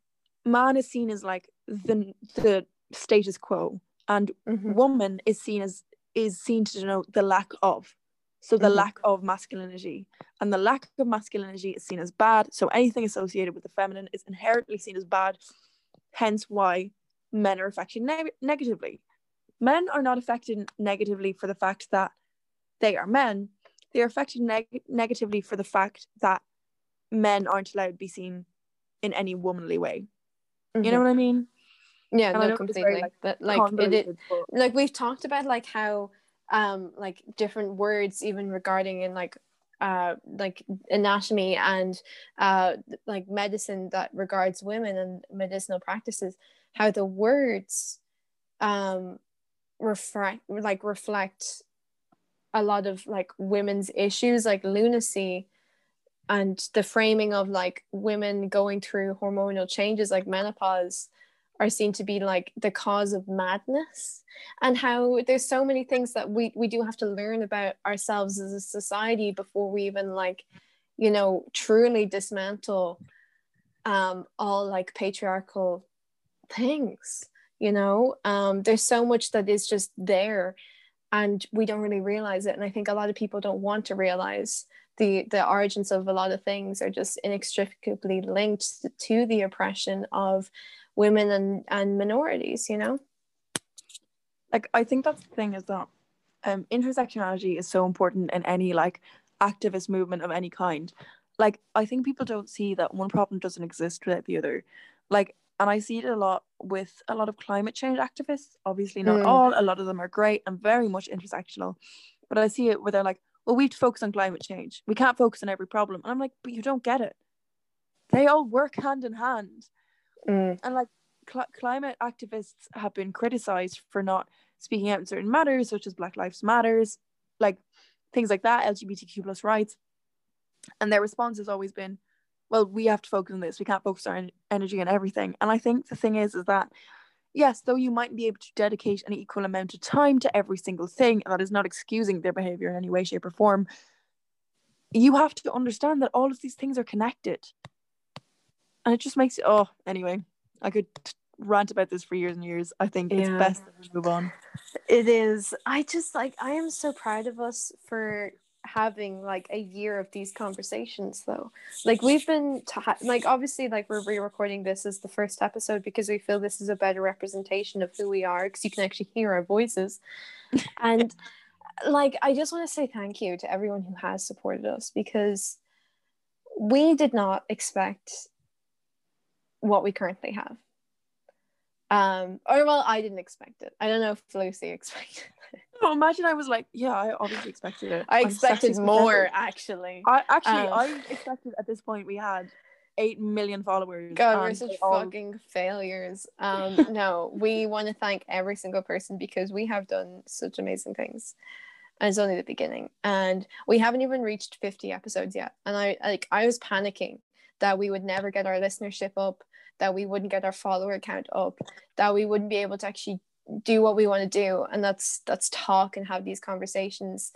man is seen as like the the status quo and Mhm. woman is seen as is seen to denote the lack of so the Mhm. lack of masculinity and the lack of masculinity is seen as bad. So anything associated with the feminine is inherently seen as bad. Hence why men are affected neg- negatively. Men are not affected negatively for the fact that they are men. They are affected neg- negatively for the fact that men aren't allowed to be seen in any womanly way. You know Mhm. what i mean? Yeah, And no, it's very, completely. like, but like it, it but- like we've talked about like how um like different words even regarding in like uh like anatomy and uh like medicine that regards women and medicinal practices how the words um reflect like reflect a lot of like women's issues like lunacy and the framing of like women going through hormonal changes like menopause are seen to be like the cause of madness and how there's so many things that we we do have to learn about ourselves as a society before we even like you know truly dismantle um all like patriarchal things you know? Um there's so much that is just there and we don't really realize it and i think a lot of people don't want to realize the the origins of a lot of things are just inextricably linked to the oppression of women and and minorities you know like I think that's the thing is that um intersectionality is so important in any like activist movement of any kind. Like I think people don't see that one problem doesn't exist without the other. Like and I see it a lot with a lot of climate change activists. Obviously not Mm. all, a lot of them are great and very much intersectional. But I see it where they're like, well, we have to focus on climate change. We can't focus on every problem. And I'm like, but you don't get it. They all work hand in hand Mm. and like cl- climate activists have been criticized for not speaking out in certain matters such as black lives matters like things like that lgbtq plus rights. And their response has always been well we have to focus on this. We can't focus our en- energy on everything. And i think the thing is is that yes though you might be able to dedicate an equal amount of time to every single thing and that is not excusing their behavior in any way shape or form you have to understand that all of these things are connected and it just makes it oh anyway i could rant about this for years and years. I think it's best that we move on. It is. I just like i am so proud of us for having like a year of these conversations though. Like we've been ta- like obviously like we're re-recording this as the first episode because we feel this is a better representation of who we are because you can actually hear our voices. (laughs) And like i just want to say thank you to everyone who has supported us because we did not expect what we currently have um or well i didn't expect it i don't know if lucy (laughs) expected it oh, imagine i was like yeah i obviously expected it i expected more actually i actually Um, i expected at this point we had 8 million followers God, we're such all- fucking failures. Um, (laughs) no, we want to thank every single person because we have done such amazing things. And it's only the beginning. And we haven't even reached 50 episodes yet. And I like I was panicking that we would never get our listenership up, that we wouldn't get our follower count up, that we wouldn't be able to actually do what we want to do. And that's that's talk and have these conversations.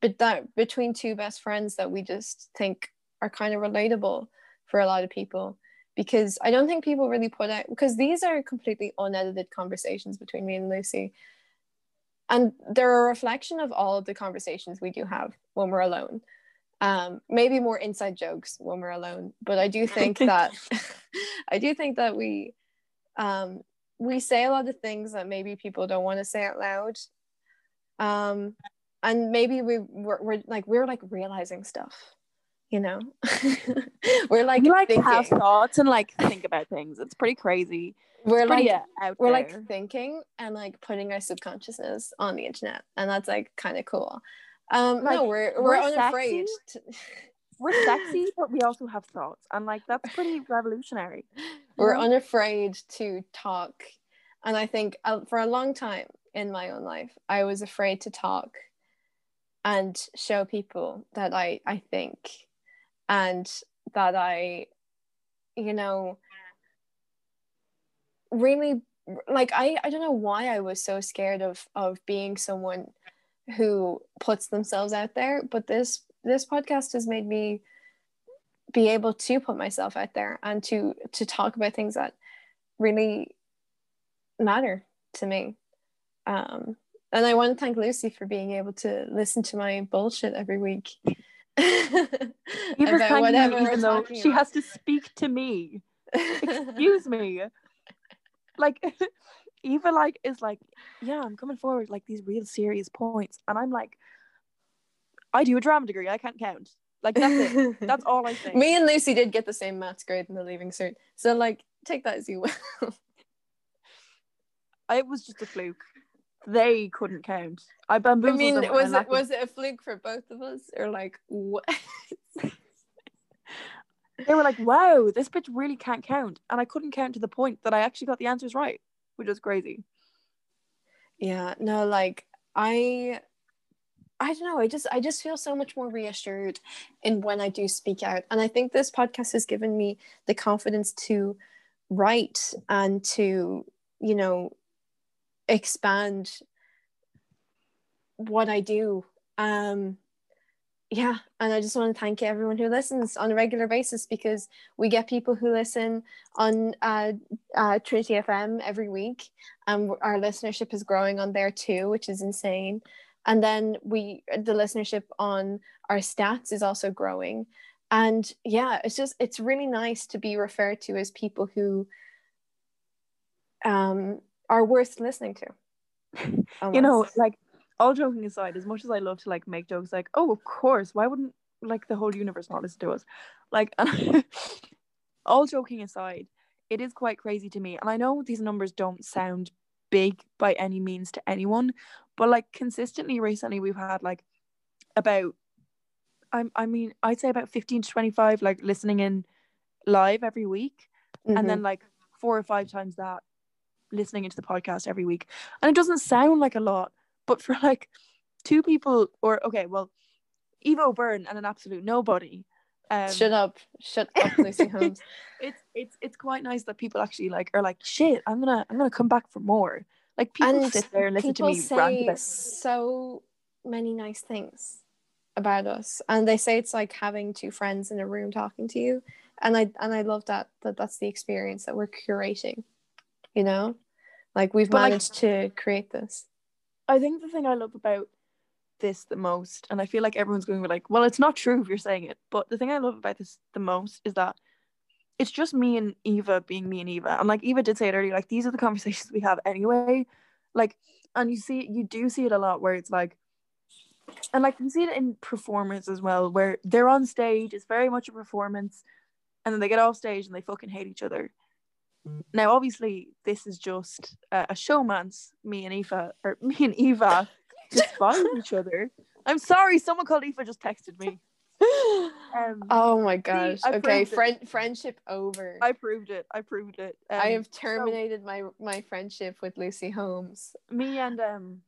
But that between two best friends that we just think are kind of relatable for a lot of people because I don't think people really put out because these are completely unedited conversations between me and Lucy. And they're a reflection of all of the conversations we do have when we're alone. Um, maybe more inside jokes when we're alone, but I do think (laughs) that (laughs) I do think that we um, we say a lot of things that maybe people don't want to say out loud. Um, and maybe we we're, we're like we're like realizing stuff you know (laughs) we're like we like thinking. have thoughts and like think about things it's pretty crazy we're pretty, like out we're there. like thinking and like putting our subconsciousness on the internet and that's like kind of cool um no Like, we're we're, we're unafraid to, (laughs) we're sexy but we also have thoughts and like that's pretty (laughs) revolutionary we're know? unafraid to talk and i think uh, for a long time in my own life i was afraid to talk and show people that i i think and that i you know really like i i don't know why i was so scared of of being someone who puts themselves out there but this this podcast has made me be able to put myself out there and to to talk about things that really matter to me. Um and i want to thank lucy for being able to listen to my bullshit every week. (laughs) Thanking me even though she has to speak to me. (laughs) Excuse me. Like (laughs) eva like is like yeah i'm coming forward like these real serious points and i'm like i do a drama degree i can't count. Like that's it. (laughs) That's all i think. Me and lucy did get the same maths grade in the leaving cert so like take that as you will. (laughs) It was just a fluke. They couldn't count. I i bamboozled mean them with was it was it a fluke for both of us or like what? (laughs) They were like wow this bitch really can't count and i couldn't count to the point that i actually got the answers right which is crazy. Yeah no like i i don't know i just i just feel so much more reassured in when i do speak out. And i think this podcast has given me the confidence to write and to you know expand what i do. Um yeah and i just want to thank everyone who listens on a regular basis because we get people who listen on uh, uh, trinity fm every week and our listenership is growing on there too which is insane. And then we the listenership on our stats is also growing. And yeah it's just it's really nice to be referred to as people who um are worth listening to. (laughs) You know like all joking aside as much as i love to like make jokes like oh of course why wouldn't like the whole universe not listen to us like (laughs) all joking aside it is quite crazy to me and i know these numbers don't sound big by any means to anyone but like consistently recently we've had like about i i mean i'd say about 15 to 25 like listening in live every week Mhm. and then like four or five times that listening into the podcast every week and it doesn't sound like a lot but for like two people or okay well Eva O'Byrne and an absolute nobody um shut up. Shut up (laughs) lucy holmes. It's it's it's quite nice that people actually like are like shit i'm gonna i'm gonna come back for more. Like people and sit there and listen to me rant about so many nice things about us. And they say it's like having two friends in a room talking to you. And i and i love that that that's the experience that we're curating you know? Like we've But, like- managed to create this I think the thing I love about this the most, and I feel like everyone's going to be like, well, it's not true if you're saying it, but the thing I love about this the most is that it's just me and Eva being me and Eva. And like Eva did say it earlier, like these are the conversations we have anyway. Like, and you see, you do see it a lot where it's like, and like you see it in performance as well, where they're on stage, it's very much a performance, and then they get off stage and they fucking hate each other. Now, obviously, this is just uh, a showman's. Me and Eva, or (laughs) me and Eva, despise each other. I'm sorry, someone called Eva just texted me. Um, oh my gosh I okay friend friendship over I proved it. I proved it. Um, I have terminated my my friendship with Lucy Holmes. me and um,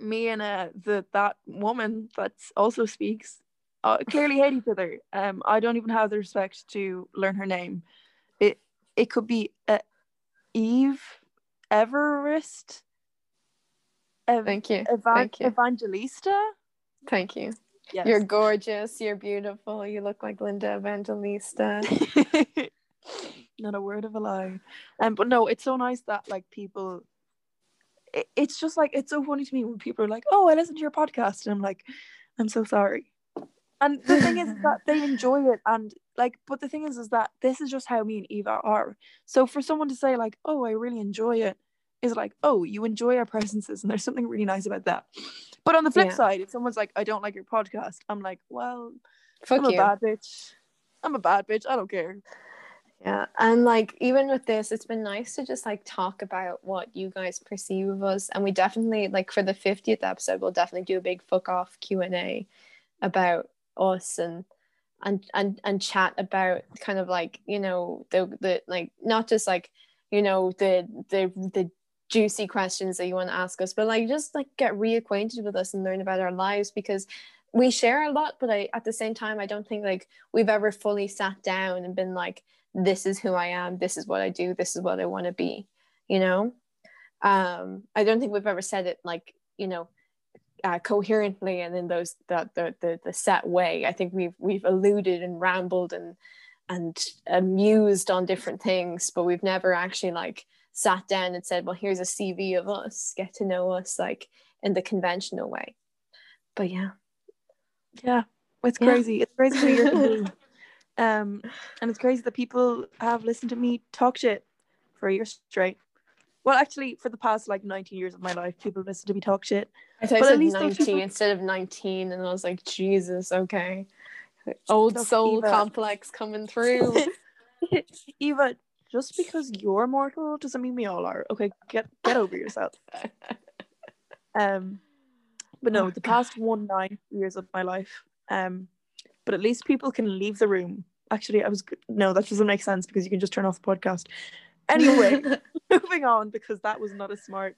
me and uh, the that woman that also speaks uh, clearly hate each other. Um, I don't even have the respect to learn her name. It could be uh, Eve Everest. Ev- Thank you. Evan- Thank you. Evangelista. Thank you. Yes. You're gorgeous. You're beautiful. You look like Linda Evangelista. (laughs) not a word of a lie. Um, but no, it's so nice that like people. It, it's just like it's so funny to me when people are like, "Oh, I listened to your podcast," and I'm like, "I'm so sorry." And the thing is that (sighs) they enjoy it, and like, but the thing is, is that this is just how me and Eva are. So for someone to say like, "Oh, I really enjoy it," is like, "Oh, you enjoy our presences," and there's something really nice about that. But on the flip Yeah. side, if someone's like, "I don't like your podcast," I'm like, "Well, Fuck I'm a bad bitch. I'm a bad bitch. I don't care." Yeah, and like even with this, it's been nice to just like talk about what you guys perceive of us, and we definitely like for the fiftieth episode, we'll definitely do a big fuck off Q and A about us and and and and chat about kind of like you know the the like not just like you know the the the juicy questions that you want to ask us, but like just like get reacquainted with us and learn about our lives because we share a lot, but I at the same time I don't think like we've ever fully sat down and been like this is who I am, this is what I do, this is what I want to be, you know? Um, I don't think we've ever said it like, you know, uh, coherently and in those the, the the the set way. I think we've we've alluded and rambled and and amused on different things, but we've never actually like sat down and said, well, here's a CV of us, get to know us like in the conventional way. But yeah. Yeah, it's Yeah. crazy. It's crazy what you can do. Um, and it's crazy that people have listened to me talk shit for a year straight. Well, actually, for the past like 19 years of my life, people listen to me talk shit. I thought But at said least those 90 people- instead of 19, and I was like, Jesus, okay. Old Look, soul Eva. complex coming through. (laughs) Eva, just because you're mortal doesn't mean we all are. Okay, get get over yourself. (laughs) Um, but no, Oh, the past one nine years of my life. Um, but at least people can leave the room. Actually, I was no, that doesn't make sense because you can just turn off the podcast. Anyway, (laughs) moving on because that was not a smart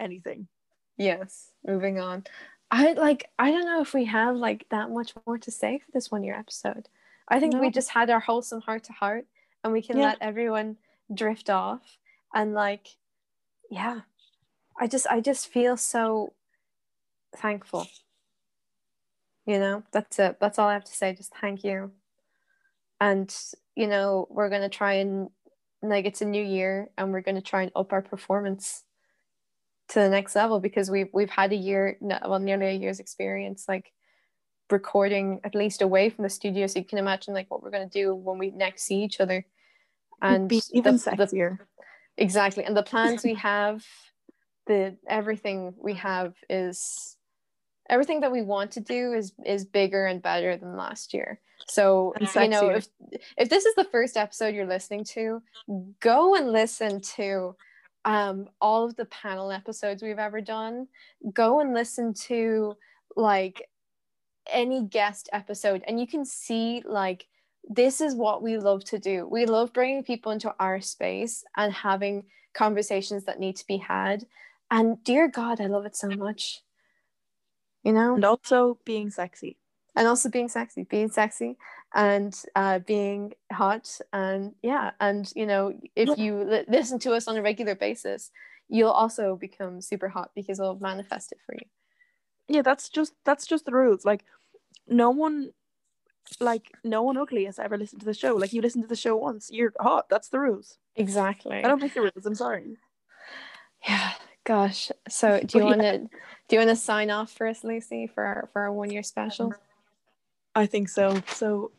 anything. yes, moving on. I like, I don't know if we have like that much more to say for this one year episode. I think we just had our wholesome heart to heart and we can Yeah. let everyone drift off and like, yeah, I just, I just feel so thankful. You know, that's it. That's all I have to say. Just thank you. And, you know, we're going to try and, like, it's a new year and we're going to try and up our performance to the next level because we've, we've had a year, well, nearly a year's experience, like, recording at least away from the studio. So you can imagine, like, what we're going to do when we next see each other. And Be even the- the- sexier. exactly and the plans we (laughs) have the everything we have is everything that we want to do is is bigger and better than last year so you know if if this is the first episode you're listening to go and listen to um all of the panel episodes we've ever done go and listen to like any guest episode and you can see like this is what we love to do. We love bringing people into our space and having conversations that need to be had. And dear God, I love it so much. You know, And also being sexy. And also being sexy, being sexy and uh, being hot. And yeah, and you know, if you li- listen to us on a regular basis, you'll also become super hot because we'll manifest it for you. Yeah, that's just that's just the rules. Like no one like no one ugly has ever listened to the show. Like you listen to the show once, you're hot. That's the rules. Exactly. I don't make the rules, I'm sorry. Yeah, gosh. So (laughs) do you want to do you want to sign off for us, Lucy, for our for our one year special? I think so. So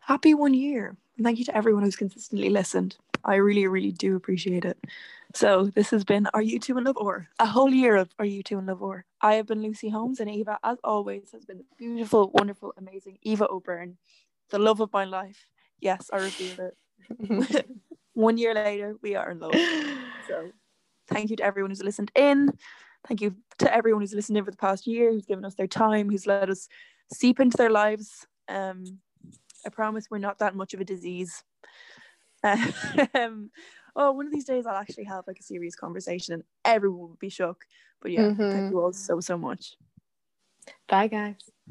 happy one year. And thank you to everyone who's consistently listened. I really, really do appreciate it. So this has been Are You Two in Love Or? A whole year of Are You Two in Love Or? I have been Lucy Holmes and Eva, as always, has been the beautiful, wonderful, amazing Eva O'Byrne, the love of my life. Yes, I revealed it. (laughs) One year later, we are in love. So thank you to everyone who's listened in. Thank you to everyone who's listened in for the past year, who's given us their time, who's let us seep into their lives. Um, I promise we're not that much of a disease. (laughs) Um, oh, one of these days I'll actually have like a serious conversation and everyone will be shook. But yeah, Mhm. thank you all so so much. Bye, guys.